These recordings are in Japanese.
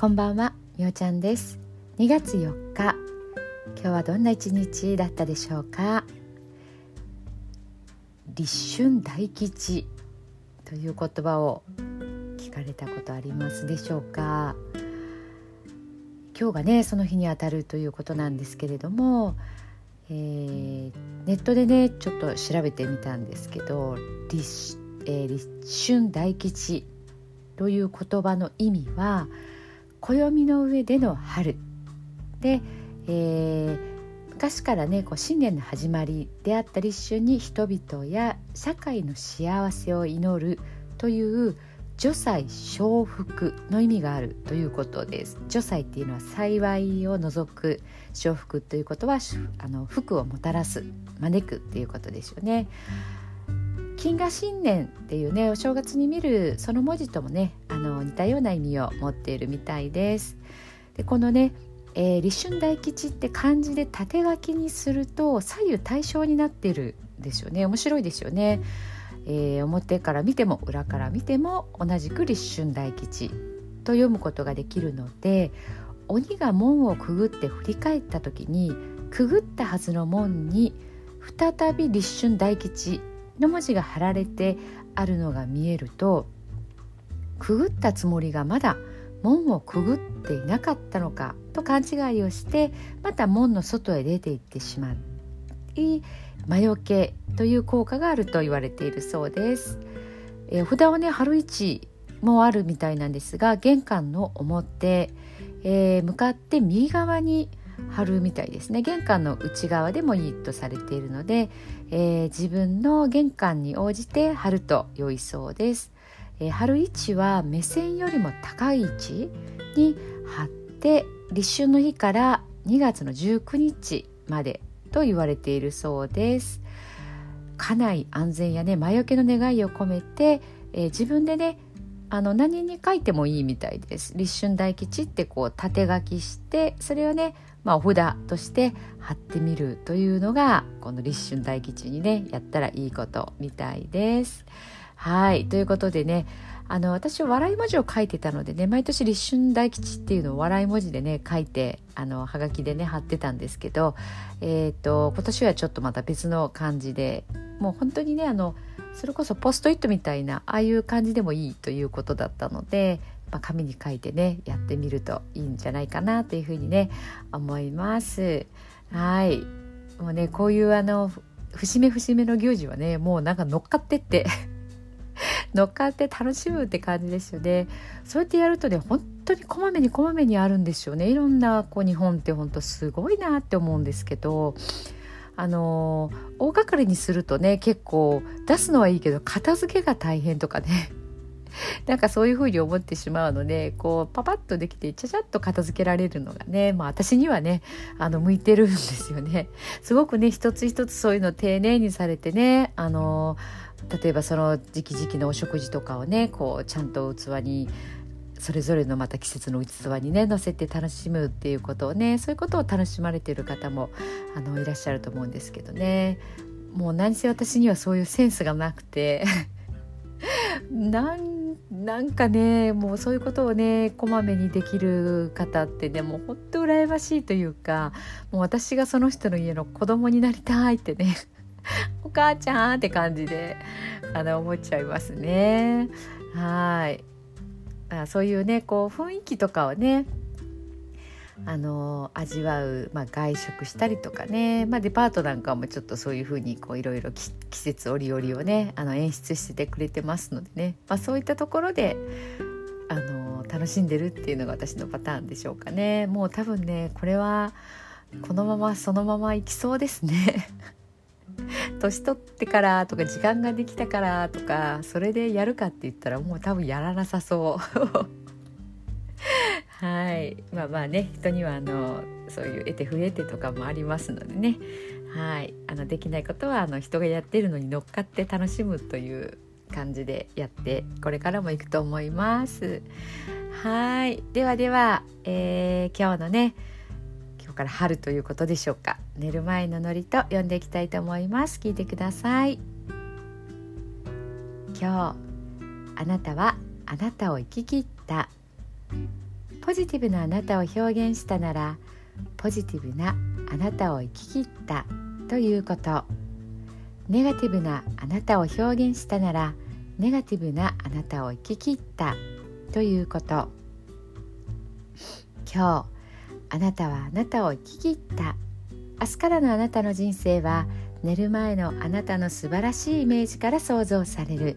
こんばんはみおちゃんです。2月4日今日はどんな一日だったでしょうか？立春大吉。という言葉を聞かれたことありますでしょうか？今日がねその日にあたるということなんですけれども、えー、ネットでねちょっと調べてみたんですけど立,、えー、立春大吉という言葉の意味は暦の上での春。で、えー、昔からねこう新年の始まりであった立春に人々や社会の幸せを祈るという除災承福の意味があるということです。除災っていうのは幸いを除く承福ということはあの福をもたらす招くっていうことですよね。金河新年っていうねお正月に見るその文字ともねあの似たような意味を持っているみたいです。でこのねえー、立春大吉って漢字で縦書きにすると左右対称になっているんですよね。面白いですよね、えー、表から見ても裏から見ても同じく立春大吉と読むことができるので鬼が門をくぐって振り返った時にくぐったはずの門に再び立春大吉の文字が貼られてあるのが見えるとくぐったつもりがまだ門をくぐっていなかったのかと勘違いをしてまた門の外へ出て行ってしまい魔除けという効果があると言われているそうです。えー、札をね貼る位置もあるみたいなんですが玄関の表、えー、向かって右側に貼るみたいですね。玄関の内側でもいいとされているので、えー、自分の玄関に応じて貼ると良いそうです、えー、貼る位置は目線よりも高い位置に貼って立春の日から2月の19日までと言われているそうです。家内安全やね魔除けの願いを込めて、えー、自分でねあの何に書いてもいいみたいです。立春大吉ってこう縦書きしてそれをねまあ、お札として貼ってみるというのがこの立春大吉にねやったらいいことみたいです。はいということでねあの私は笑い文字を書いてたのでね毎年立春大吉っていうのを笑い文字でね書いてあのはがきでね貼ってたんですけど、えーと、今年はちょっとまた別の感じでもう本当にねあのそれこそポストイットみたいなああいう感じでもいいということだったので、まあ、紙に書いてねやってみるといいんじゃないかなというふうにね思います。はい。もうねこういうあの節目節目の行事はねもうなんか乗っかってって 乗っかって楽しむって感じですよね。そうやってやるとね本当にこまめにこまめにあるんですよね。いろんなこう日本って本当すごいなって思うんですけどあの大掛かりにするとね結構出すのはいいけど片付けが大変とかね なんかそういうふうに思ってしまうのでこうパパッとできてちゃちゃっと片付けられるのがね、まあ、私にはねあの向いてるんですよね。すごくね一つ一つそういうの丁寧にされてねあの例えばその時期時期のお食事とかをねこうちゃんと器にそれぞれのまた季節の器にね乗せて楽しむっていうことをねそういうことを楽しまれてる方もあのいらっしゃると思うんですけどねもう何せ私にはそういうセンスがなくて なんなんかねもうそういうことをねこまめにできる方ってねもうほんと羨ましいというかもう私がその人の家の子供になりたいってね お母ちゃんって感じであの思っちゃいますね。はいあそういうねこう雰囲気とかをねあの味わう、まあ、外食したりとかね、まあ、デパートなんかもちょっとそういうふうにいろいろ季節折々をねあの演出しててくれてますのでね、まあ、そういったところであの楽しんでるっていうのが私のパターンでしょうかね。もう多分ねこれはこのままそのままいきそうですね。年取ってからとか時間ができたからとかそれでやるかって言ったらもう多分やらなさそう。はい。まあまあね人にはあのそういう得て増えてとかもありますのでね。はい。あのできないことはあの人がやってるのに乗っかって楽しむという感じでやってこれからもいくと思います。はい。ではでは、えー、今日のね今日から春ということでしょうか。寝る前のノリと読んでいきたいと思います。聞いてください。今日あなたはあなたを生き切った。ポジティブなあなたを表現したならポジティブなあなたを生き切ったということ。ネガティブなあなたを表現したならネガティブなあなたを生き切ったということ。今日あなたはあなたを生き切った。明日からのあなたの人生は寝る前のあなたの素晴らしいイメージから想像される。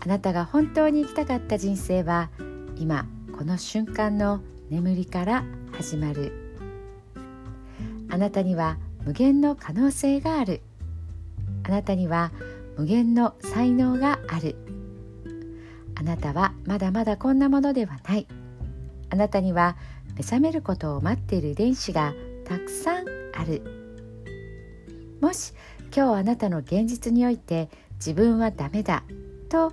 あなたが本当に生きたかった人生は今この瞬間の眠りから始まる。あなたには無限の可能性がある。あなたには無限の才能がある。あなたはまだまだこんなものではない。あなたには目覚めることを待っている遺伝子がたくさんある。もし今日あなたの現実において自分はダメだと